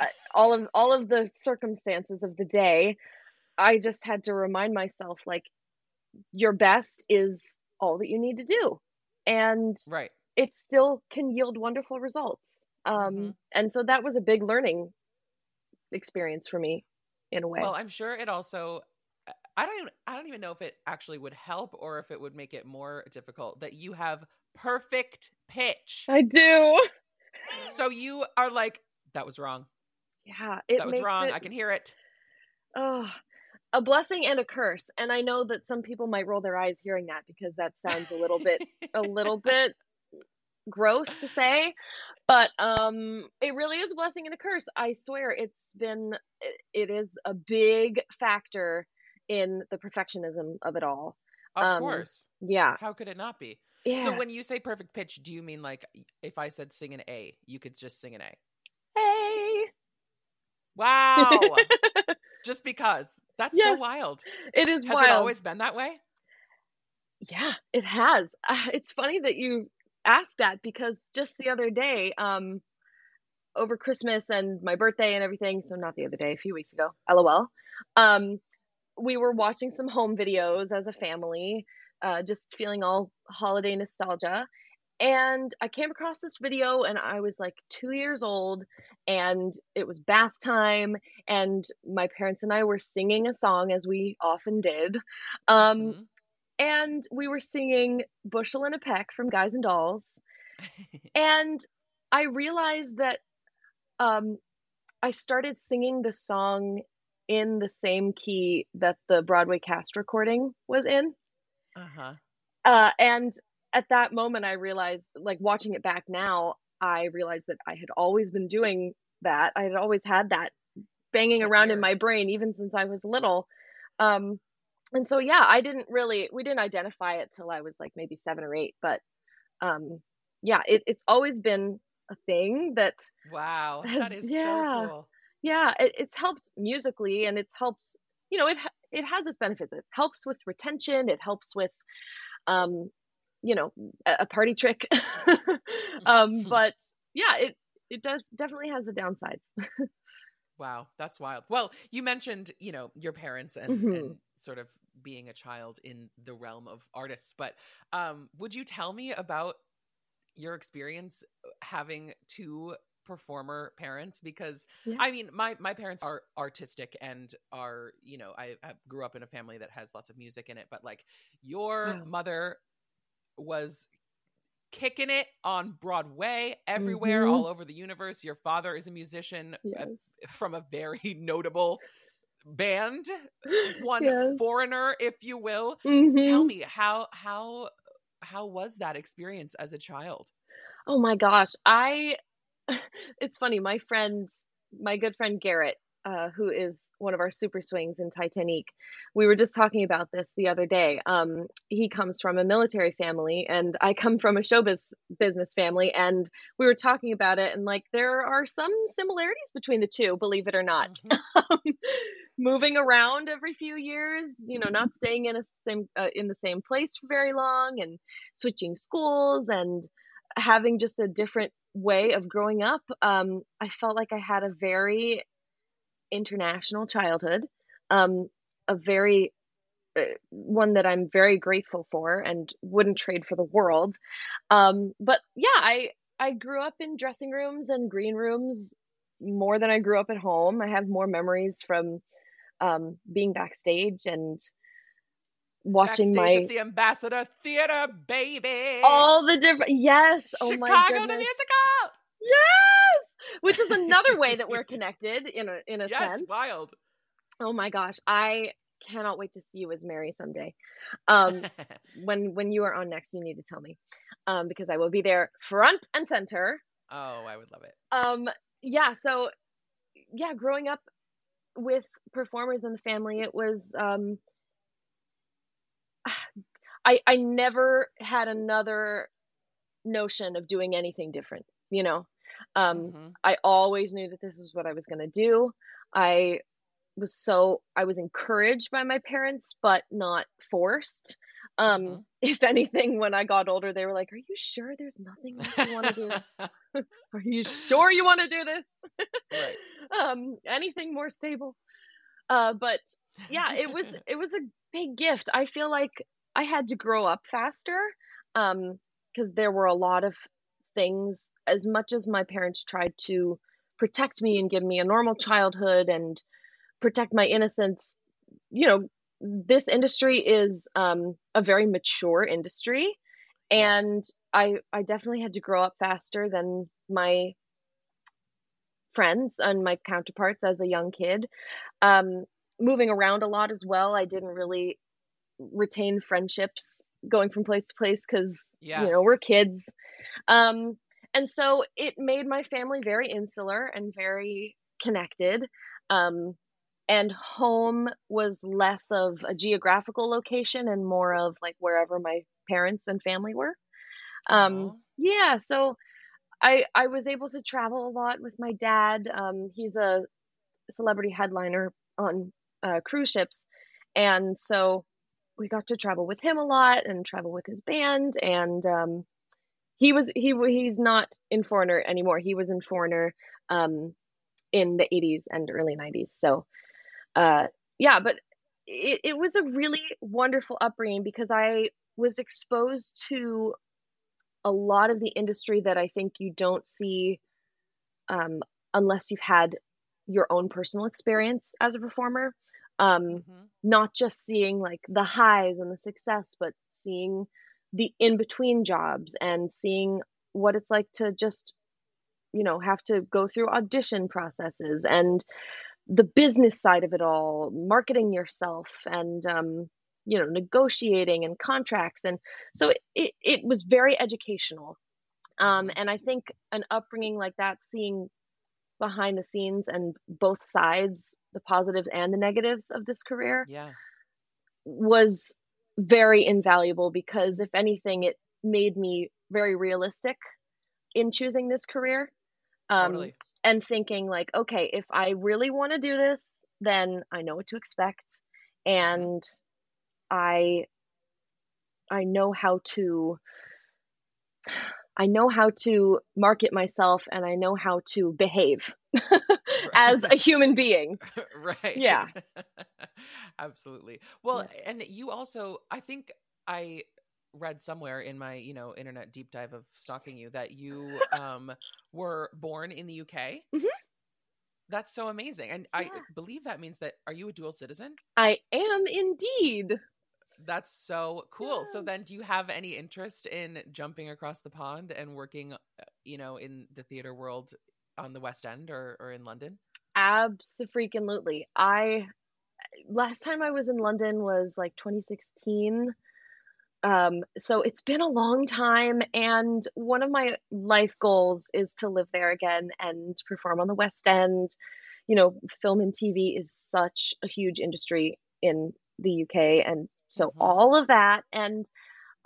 uh, all of all of the circumstances of the day, I just had to remind myself like your best is all that you need to do. And
Right.
It still can yield wonderful results. Um,
Mhm.
And so that was a big learning experience for me in a way.
Well, I'm sure it also. I don't even. I don't even know if it actually would help or if it would make it more difficult that you have perfect pitch.
I do.
So you are like, that was wrong.
Yeah, it
that was wrong.
it-
I can hear it.
oh, a blessing and a curse. And I know that some people might roll their eyes hearing that because that sounds a little bit a little bit gross to say, but um it really is a blessing and a curse. I swear it's been it, is a big factor in the perfectionism of it all.
Of
Um,
course.
Yeah.
How could it not be?
Yeah.
So when you say perfect pitch, do you mean like if I said sing an A, you could just sing an A?
hey.
Wow. just because. That's so wild.
It is
Has
wild.
it always been that way?
Yeah, it has. Uh, it's funny that you asked that because just the other day, um, over Christmas and my birthday and everything, so not the other day, a few weeks ago, lol. Um, we were watching some home videos as a family, uh, just feeling all holiday nostalgia. And I came across this video and I was like two years old and it was bath time and my parents and I were singing a song as we often did. Um,
Mhm.
And we were singing Bushel and a Peck from Guys and Dolls. and I realized that um, I started singing the song in the same key that the Broadway cast recording was in.
Uh-huh.
Uh, and at that moment, I realized, like watching it back now, I realized that I had always been doing that. I had always had that banging around in my brain, even since I was little. Um, and so, yeah, I didn't really, we didn't identify it till I was like maybe seven or eight. But um, yeah, it, it's always been a thing that
Wow.
Has-
That is
yeah.
so cool.
yeah it, it's helped musically and it's helped you know it it has its benefits it helps with retention it helps with um you know a, a party trick um but yeah it it does definitely has the downsides
Wow, that's wild. Well, you mentioned, you know, your parents and,
Mhm.
and sort of being a child in the realm of artists, but um, would you tell me about your experience uh, having two performer parents? Because
Yeah.
I mean, my my parents are artistic and are, you know, I, I grew up in a family that has lots of music in it, but like your
Yeah.
mother was kicking it on Broadway, everywhere,
Mhm.
all over the universe. Your father is a musician uh, from a very notable band, one
Yes.
foreigner, if you will. Tell
Mhm.
me how how how was that experience as a child?
Oh my gosh. I it's funny, my friend, my good friend Garrett, uh, who is one of our super swings in Titanique, we were just talking about this the other day. Um, he comes from a military family, and I come from a showbiz business family, and we were talking about it, and like there are some similarities between the two, believe it or not. Um, Moving around every few years, you know, not staying in a same uh, in the same place for very long, and switching schools, and having just a different way of growing up. Um, I felt like I had a very international childhood, um, a very uh, one that I'm very grateful for and wouldn't trade for the world. Um, but yeah, I I grew up in dressing rooms and green rooms more than I grew up at home. I have more memories from um, being backstage and watching
Backstage
my
at the Ambassador Theater, baby.
all the different yes oh my
Chicago the musical.
yes which is another way that we're connected in a in a
Yes,
sense
wild.
oh my gosh i cannot wait to see you as mary someday um when when you are on next you need to tell me um because i will be there front and center
oh, I would love it.
um yeah so yeah growing up with performers in the family it was um i i never had another notion of doing anything different you know? Um
Mhm.
i always knew that this is what i was going to do. I was so i was encouraged by my parents but not forced um
Mhm.
if anything when i got older they were like are you sure there's nothing else you want to do are you sure you want to do this
Right.
um anything more stable uh but yeah it was it was a big gift i feel like i had to grow up faster um because there were a lot of things as much as my parents tried to protect me and give me a normal childhood and protect my innocence you know this industry is um a very mature industry
Yes.
and i i definitely had to grow up faster than my friends and my counterparts as a young kid um moving around a lot as well i didn't really retain friendships going from place to place because
Yeah.
you know we're kids um and so it made my family very insular and very connected um and home was less of a geographical location and more of like wherever my parents and family were. Um
Aw.
yeah so i i was able to travel a lot with my dad. Um he's a celebrity headliner on uh, cruise ships. And so we got to travel with him a lot and travel with his band. And um he was he he's not in foreigner anymore. He was in foreigner um in the 80s and early 90s so uh yeah but it, it was a really wonderful upbringing because i was exposed to a lot of the industry that i think you don't see um unless you've had your own personal experience as a performer um
Mhm.
not just seeing like the highs and the success but seeing the in between jobs and seeing what it's like to just you know have to go through audition processes and the business side of it all marketing yourself and um you know negotiating and contracts and so it it, it was very educational um and i think an upbringing like that seeing behind the scenes and both sides the positives and the negatives of this career
Yeah.
was very invaluable because if anything it made me very realistic in choosing this career um
Totally.
And thinking like okay if i really want to do this then i know what to expect and i i know how to I know how to market myself and I know how to behave as a human being.
right.
Yeah.
Absolutely. Well, and you also, I think I read somewhere in my, you know, internet deep dive of stalking you that you um were born in the UK.
Mhm.
That's so amazing. And I believe that means that are you a dual citizen?
I am indeed.
That's so cool. So then do you have any interest in jumping across the pond and working, uh, you know, in the theater world on the West End or, or in London?
Absolutely. I last time I was in London was like 2016. Um, so it's been a long time, and one of my life goals is to live there again and perform on the West End. You know, film and TV is such a huge industry in the UK, and so
Mhm.
all of that, and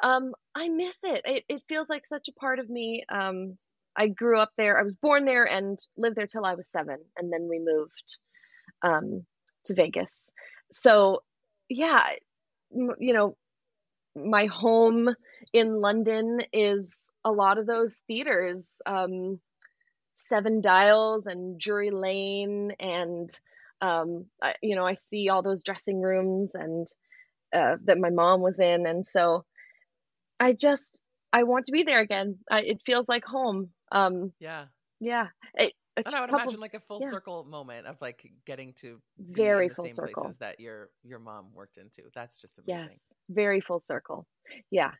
um, I miss it. It it feels like such a part of me. Um, I grew up there. I was born there and lived there till I was seven, and then we moved um, to Vegas. So, yeah, m- you know, my home in London is a lot of those theaters, um, Seven Dials and Drury Lane, and um, I, you know, I see all those dressing rooms and uh, that my mom was in, and so I just I want to be there again. I, it feels like home. Um,
Yeah.
yeah, it,
And I would
couple-
imagine like a full
yeah.
circle moment of like getting to
Very
the
full
same
circle.
places that your your mom worked into. That's just amazing.
Yes,
amazing.
very full circle. Yeah.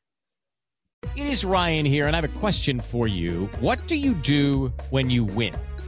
It is Ryan here, and I have a question for you. What do you do when you win?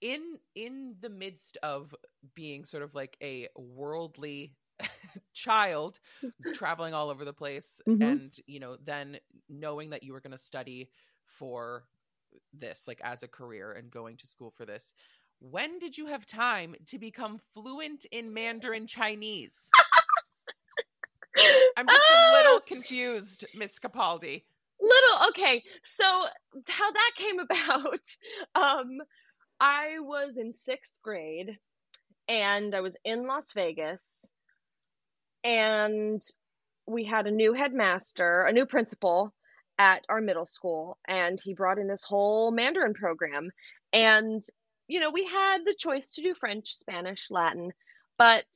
in in the midst of being sort of like a worldly child traveling all over the place
Mhm.
and you know then knowing that you were going to study for this like as a career and going to school for this when did you have time to become fluent in mandarin chinese i'm just a little confused miss capaldi
little okay so how that came about um i was in sixth grade and i was in las vegas and we had a new headmaster a new principal at our middle school and he brought in this whole mandarin program. And you know we had the choice to do french spanish latin but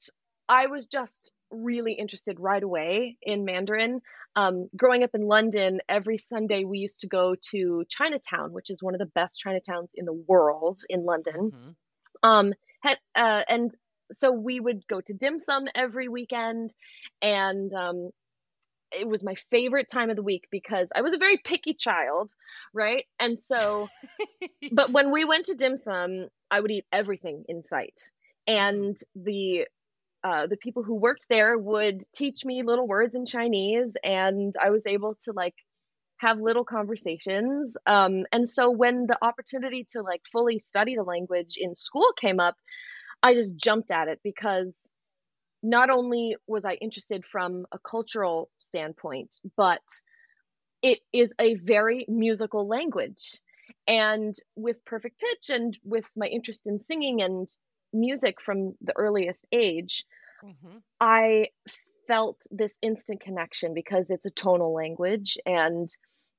i was just really interested right away in mandarin um, growing up in London, every Sunday we used to go to Chinatown, which is one of the best Chinatowns in the world in London.
Mhm.
Um, uh, and so we would go to dim sum every weekend, and um, it was my favorite time of the week because I was a very picky child, right? And so, but when we went to dim sum, I would eat everything in sight, and the uh, the people who worked there would teach me little words in Chinese, and I was able to like have little conversations. Um, and so when the opportunity to like fully study the language in school came up, I just jumped at it because not only was I interested from a cultural standpoint, but it is a very musical language. And with perfect pitch and with my interest in singing and music from the earliest age,
Mhm.
I felt this instant connection because it's a tonal language and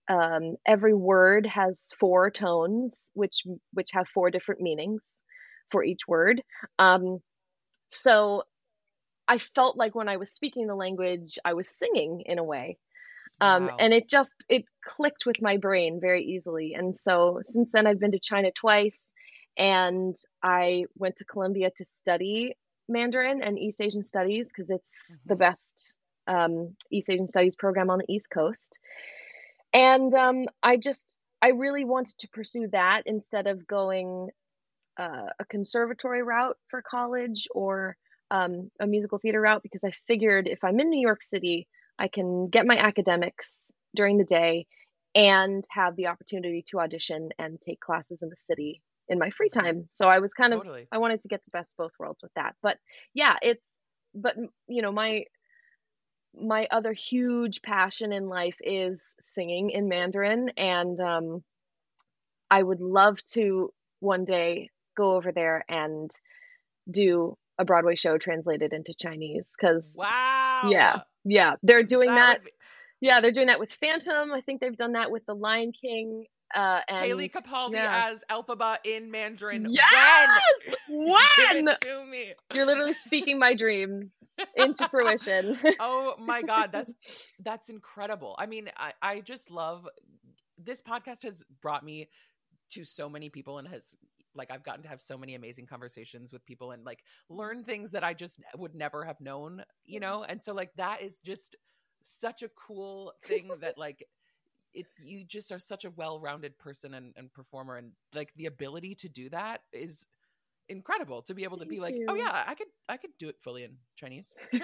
um, every word has four tones which which have four different meanings for each word um, so i felt like when i was speaking the language i was singing in a way Um,
Wow.
and it just it clicked with my brain very easily. And so since then, I've been to China twice, and I went to Columbia to study Mandarin and East Asian Studies because it's the best um, East Asian Studies program on the East Coast. And um, I just I really wanted to pursue that instead of going uh, a conservatory route for college or um, a musical theater route because I figured if I'm in New York City, I can get my academics during the day and have the opportunity to audition and take classes in the city in my free time. So I was kind
Totally.
of I wanted to get the best both worlds with that. But yeah, it's but you know my my other huge passion in life is singing in Mandarin and um I would love to one day go over there and do a Broadway show translated into Chinese cuz
Wow.
yeah. Yeah, they're doing
That
that. Yeah, they're doing that with Phantom. I think they've done that with The Lion King uh and
Cayleigh Capaldi
yeah.
as Elphaba in Mandarin.
Yes!
When?
When?
To me.
You're literally speaking my dreams into fruition.
oh my god that's that's incredible i mean i i just love this podcast has brought me to so many people and has like i've gotten to have so many amazing conversations with people and like learn things that i just would never have known you know and so like that is just such a cool thing that like it you just are such a well-rounded person and, and performer and like the ability to do that is incredible to be able to be like oh yeah i could i could do it fully in chinese.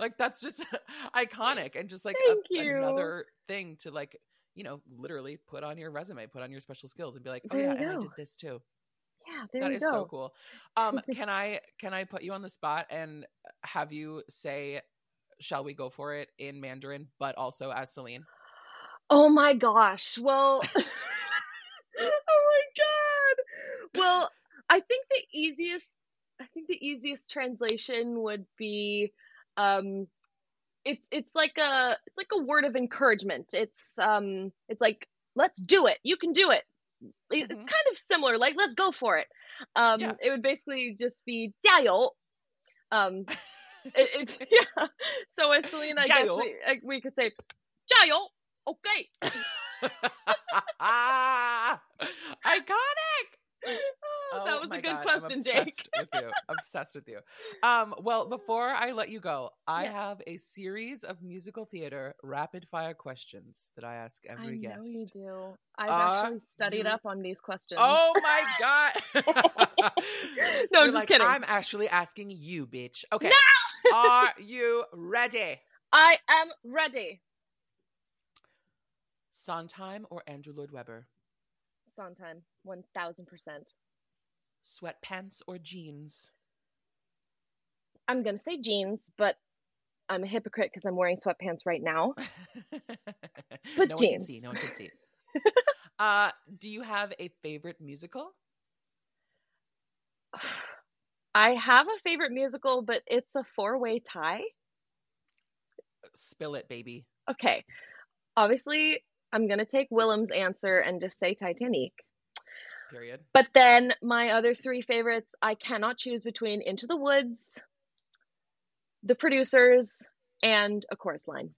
Like that's just iconic and just like a- another thing to like you know literally put on your resume put on your special skills and be like oh
There
yeah
you
and i did this too.
Yeah, there
that
you
is
go.
so cool. Um can i can i put you on the spot and have you say shall we go for it in mandarin but also as celine
Oh my gosh. Well, oh my god. Well, I think the easiest I think the easiest translation would be um it's it's like a it's like a word of encouragement. It's um it's like let's do it. You can do it. It- It's kind of similar like let's go for it. Um
Yeah.
it would basically just be 加油. Um it, it, yeah. So as Celine, I guess
加油.
we, like, we could say 加油. Okay.
iconic
Oh, that was a good
God,
question,
I'm
Jake.
obsessed with you. Obsessed with you. Um, well, before I let you go, I
Yeah.
have a series of musical theater rapid fire questions that I ask every
I
every
know you do. I've
Are
actually studied
you-
up on these questions.
Oh my god!
No,
You're
just
like,
kidding.
I'm actually asking you, bitch. Okay.
No!
Are you ready?
I am ready.
Sondheim or Andrew Lloyd Webber?
Sondheim, one thousand percent.
Sweatpants or jeans?
I'm gonna say jeans, but I'm a hypocrite because I'm wearing sweatpants right now. But
no one can
jeans.
see. No one can see. uh, do you have a favorite musical?
I have a favorite musical, but it's a four-way tie.
Spill it, baby.
Okay, obviously, I'm gonna take Willem's answer and just say Titanique.
Period.
But then my other three favorites, I cannot choose between Into the Woods, The Producers, and A Chorus Line.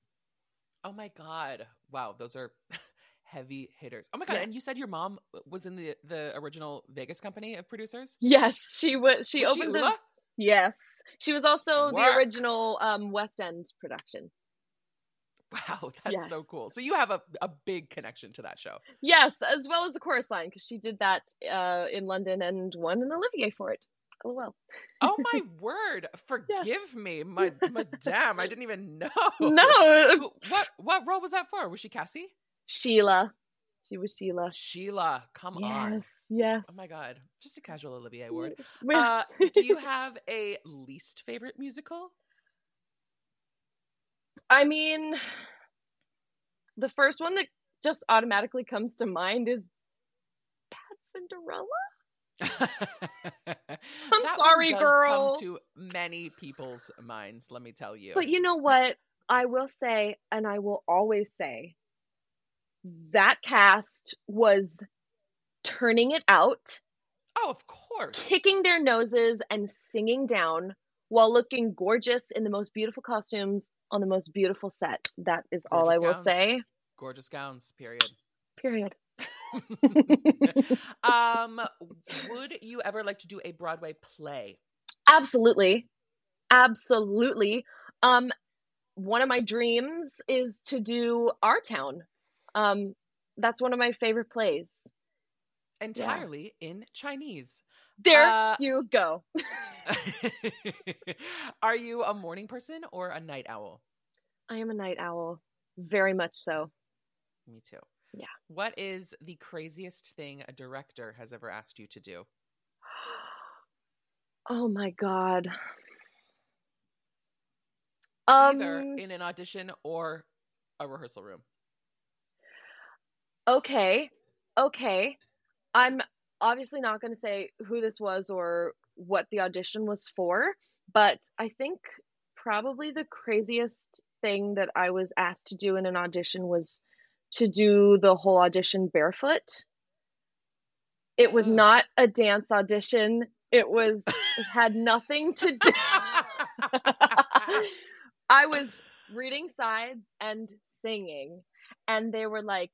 Oh my god! Wow, those are heavy hitters. Oh my god!
Yeah.
And you said your mom was in the the original Vegas company of producers.
Yes, she was. She
Was she
opened the. Yes, she was also
Work.
the original um, West End production.
Wow, that's
Yes.
so cool. So you have a a big connection to that show.
Yes, as well as the chorus line because she did that uh, in London and won an Olivier for it. LOL.
Oh my word! Forgive me, my madame. I didn't even know.
No.
What what role was that for? Was she Cassie?
Sheila. She was Sheila.
Sheila, come on.
Yes, yes.
Oh my god, just a casual Olivier award. Uh, do you have a least favorite musical?
I mean, the first one that just automatically comes to mind is Bad Cinderella.
I'm
sorry, girl.
Come to many people's minds. Let me tell you.
But you know what? I will say, and I will always say, that cast was turning it out,
oh, of course.
kicking their noses and singing down while looking gorgeous in the most beautiful costumes on the most beautiful set. That is all I will
gowns.
say.
Gorgeous gowns, period.
Period.
um, would you ever like to do a Broadway play?
Absolutely. Absolutely. Um one of my dreams is to do Our Town. Um that's one of my favorite plays.
Entirely in Chinese.
There
Uh,
you go.
Are you a morning person or a night owl?
I am a night owl. Very much so.
Me too.
Yeah.
What is the craziest thing a director has ever asked you to do?
Oh my god. Um
Either in an audition or a rehearsal room.
okay. Okay. I'm obviously not going to say who this was or what the audition was for, but I think probably the craziest thing that I was asked to do in an audition was to do the whole audition barefoot. It was not a dance audition. It was it had nothing to do I was reading sides and singing and they were like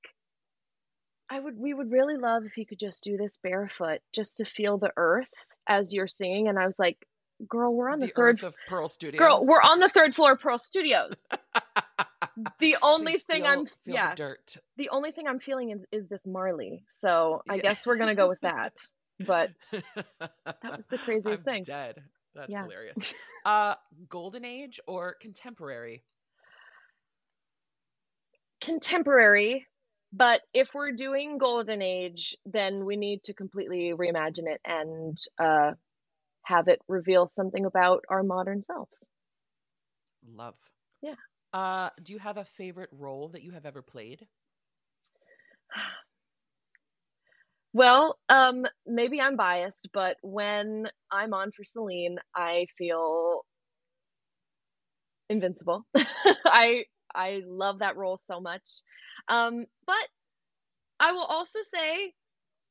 I would we would really love if you could just do this barefoot just to feel the earth as you're singing and I was like girl we're on the,
the
third
of Pearl Studios.
girl we're on the third floor of Pearl Studios. the only
Please
thing
feel-
I'm
feel the
yeah
dirt.
the only thing I'm feeling is, is this Marley. So I guess we're gonna go with that. But that was the craziest
I'm
thing.
Dead. That's
Yeah.
hilarious. Uh, golden age or contemporary?
contemporary but if we're doing golden age then we need to completely reimagine it and uh have it reveal something about our modern selves
Love.
Yeah.
Uh, do you have a favorite role that you have ever played?
well um maybe i'm biased but when i'm on for celine i feel invincible i i love that role so much. Um but i will also say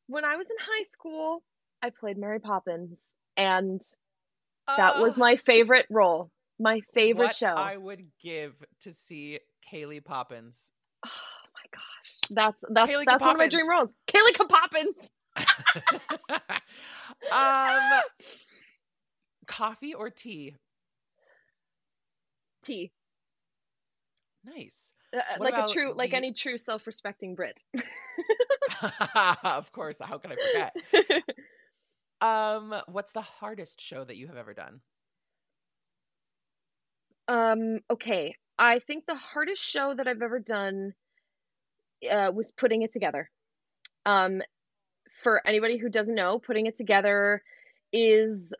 when i was in high school i played mary poppins and that was my favorite role my favorite
what
show.
I would give to see Cayleigh Poppins.
Oh my gosh, that's that's
Cayleigh
that's one of my dream roles. Cayleigh Poppins.
Um, coffee or tea?
tea
Nice.
Uh, like a true like
the-
any true self-respecting brit
of course. How can I forget? um, what's the hardest show that you have ever done?
Um, okay. I think the hardest show that I've ever done uh, was putting it together. Um, for anybody who doesn't know, putting it together is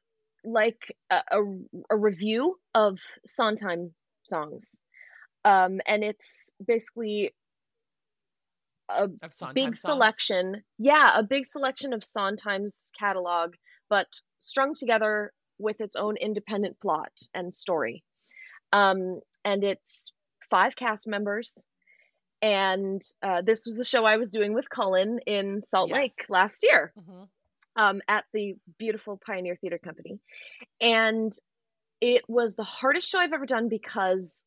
like a, a, a revue of Sondheim songs. Um, and it's basically a big
songs?
selection. Yeah, a big selection of Sondheim's catalog, but strung together with its own independent plot and story. Um, and it's five cast members. And uh, this was the show I was doing with Cullen in Salt Lake last year
Mhm.
um, at the beautiful Pioneer Theater Company. And it was the hardest show I've ever done because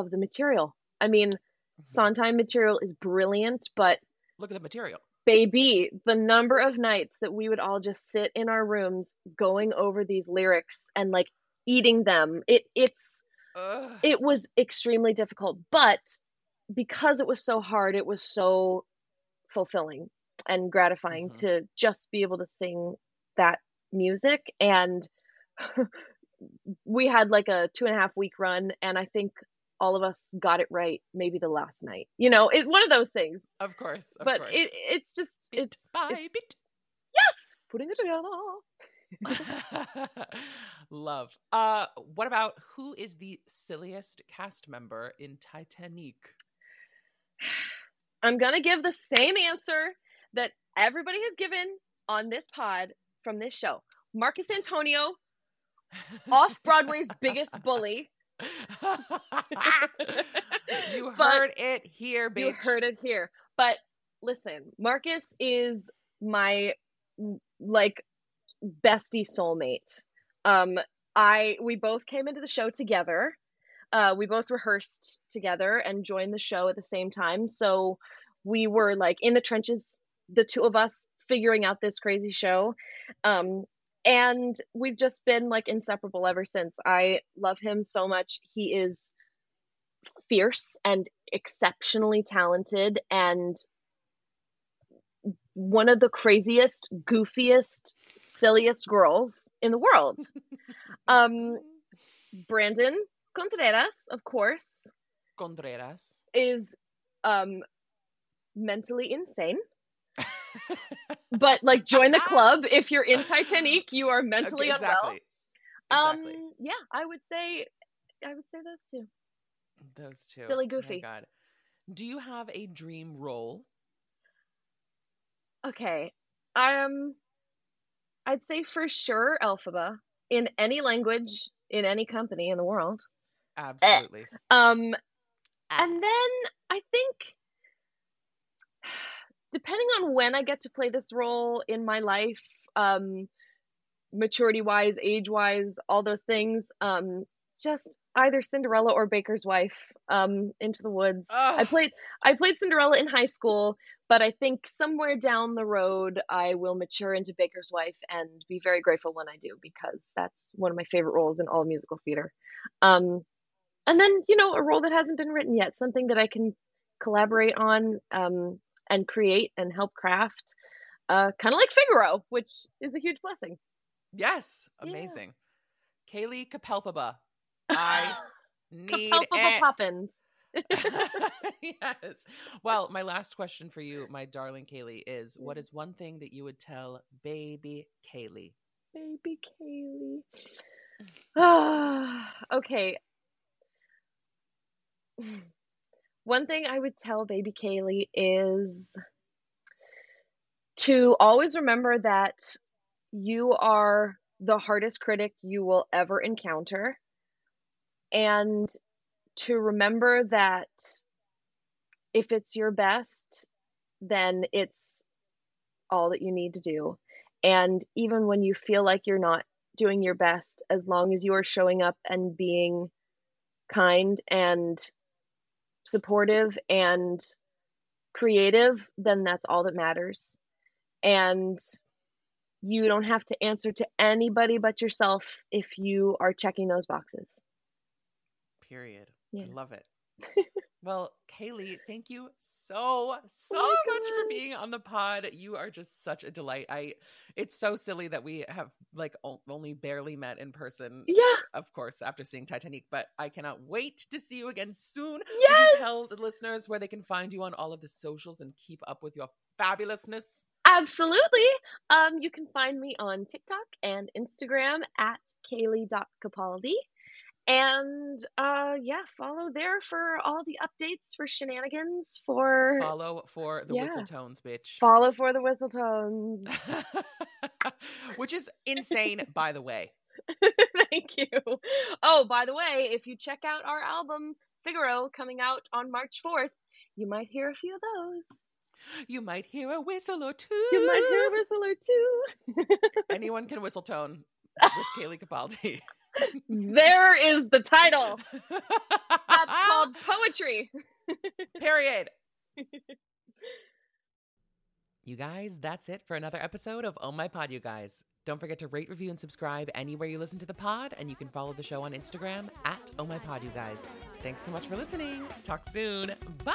of the material. I mean, mm-hmm. Sondheim material is brilliant, but
Look at the material.
baby, the number of nights that we would all just sit in our rooms going over these lyrics and like eating them. It it's
Ugh.
it was extremely difficult, but because it was so hard, it was so fulfilling and gratifying mm-hmm. to just be able to sing that music. And we had like a two and a half week run, and I think all of us got it right maybe the last night. You know, it's one of those things.
Of course. Of
but
course.
it it's just it's,
by
it's-
bit.
yes, putting it together.
Love. Uh, what about who is the silliest cast member in Titanique?
I'm gonna give the same answer that everybody has given on this pod from this show. Marcus Antonio, off Broadway's biggest bully.
You
But
heard it here, bitch.
You heard it here. But listen, Marcus is my like bestie soulmate. Um I we both came into the show together. Uh, we both rehearsed together and joined the show at the same time. So we were like in the trenches, the two of us figuring out this crazy show. Um, and we've just been like inseparable ever since. I love him so much. He is fierce and exceptionally talented and one of the craziest, goofiest, silliest girls in the world. um, Brandon Contreras, of course,
Contreras
is um, mentally insane. But like, join the club if you're in Titanique. You are mentally
Okay, exactly.
unwell.
Exactly.
Um, yeah, I would say, I would say those two.
Those two.
Silly
Oh my
goofy.
God. Do you have a dream role?
Okay. Um I'd say for sure Elphaba in any language in any company in the world.
Absolutely.
Um and then I think depending on when I get to play this role in my life, um maturity wise, age wise, all those things, um just either Cinderella or Baker's wife um into the woods. I played I played Cinderella in high school, but I think somewhere down the road I will mature into Baker's wife and be very grateful when I do because that's one of my favorite roles in all musical theater. Um and then, you know, a role that hasn't been written yet, something that I can collaborate on um and create and help craft. Uh kind of like Figaro, which is a huge blessing.
Yes. Amazing. Cayleigh Capelphaba. I need it.
Poppins.
yes. Well, my last question for you, my darling Cayleigh, is what is one thing that you would tell baby Cayleigh?
Baby Cayleigh. Ah, okay. One thing I would tell baby Cayleigh is to always remember that you are the hardest critic you will ever encounter and to remember that if it's your best, then it's all that you need to do. And even when you feel like you're not doing your best, as long as you are showing up and being kind and supportive and creative, then that's all that matters. And you don't have to answer to anybody but yourself if you are checking those boxes.
Period.
Yeah.
I love it. well, Cayleigh, thank you so so
Oh
much for being on the pod. You are just such a delight. I it's so silly that we have like o- only barely met in person.
Yeah.
Of course, after seeing Titanique, but I cannot wait to see you again soon. Would
Yes!
you tell the listeners where they can find you on all of the socials and keep up with your fabulousness?
Absolutely. Um, you can find me on TikTok and Instagram at Cayleigh.Capaldi. And uh, yeah, follow there for all the updates for shenanigans for
Follow for the
Yeah.
whistle tones, bitch.
follow for the whistle tones.
Which is insane, by the way.
Thank you. Oh, by the way, if you check out our album Figaro coming out on March 4th, you might hear a few of those.
You might hear a whistle or two.
You might hear a whistle or two.
Anyone can whistle tone with Cayleigh Capaldi.
There is the title. That's called poetry.
Period. You guys, that's it for another episode of Oh My Pod, you guys. Don't forget to rate, review, and subscribe anywhere you listen to the pod, and you can follow the show on Instagram at Oh My Pod, you guys. Thanks so much for listening. Talk soon. Bye.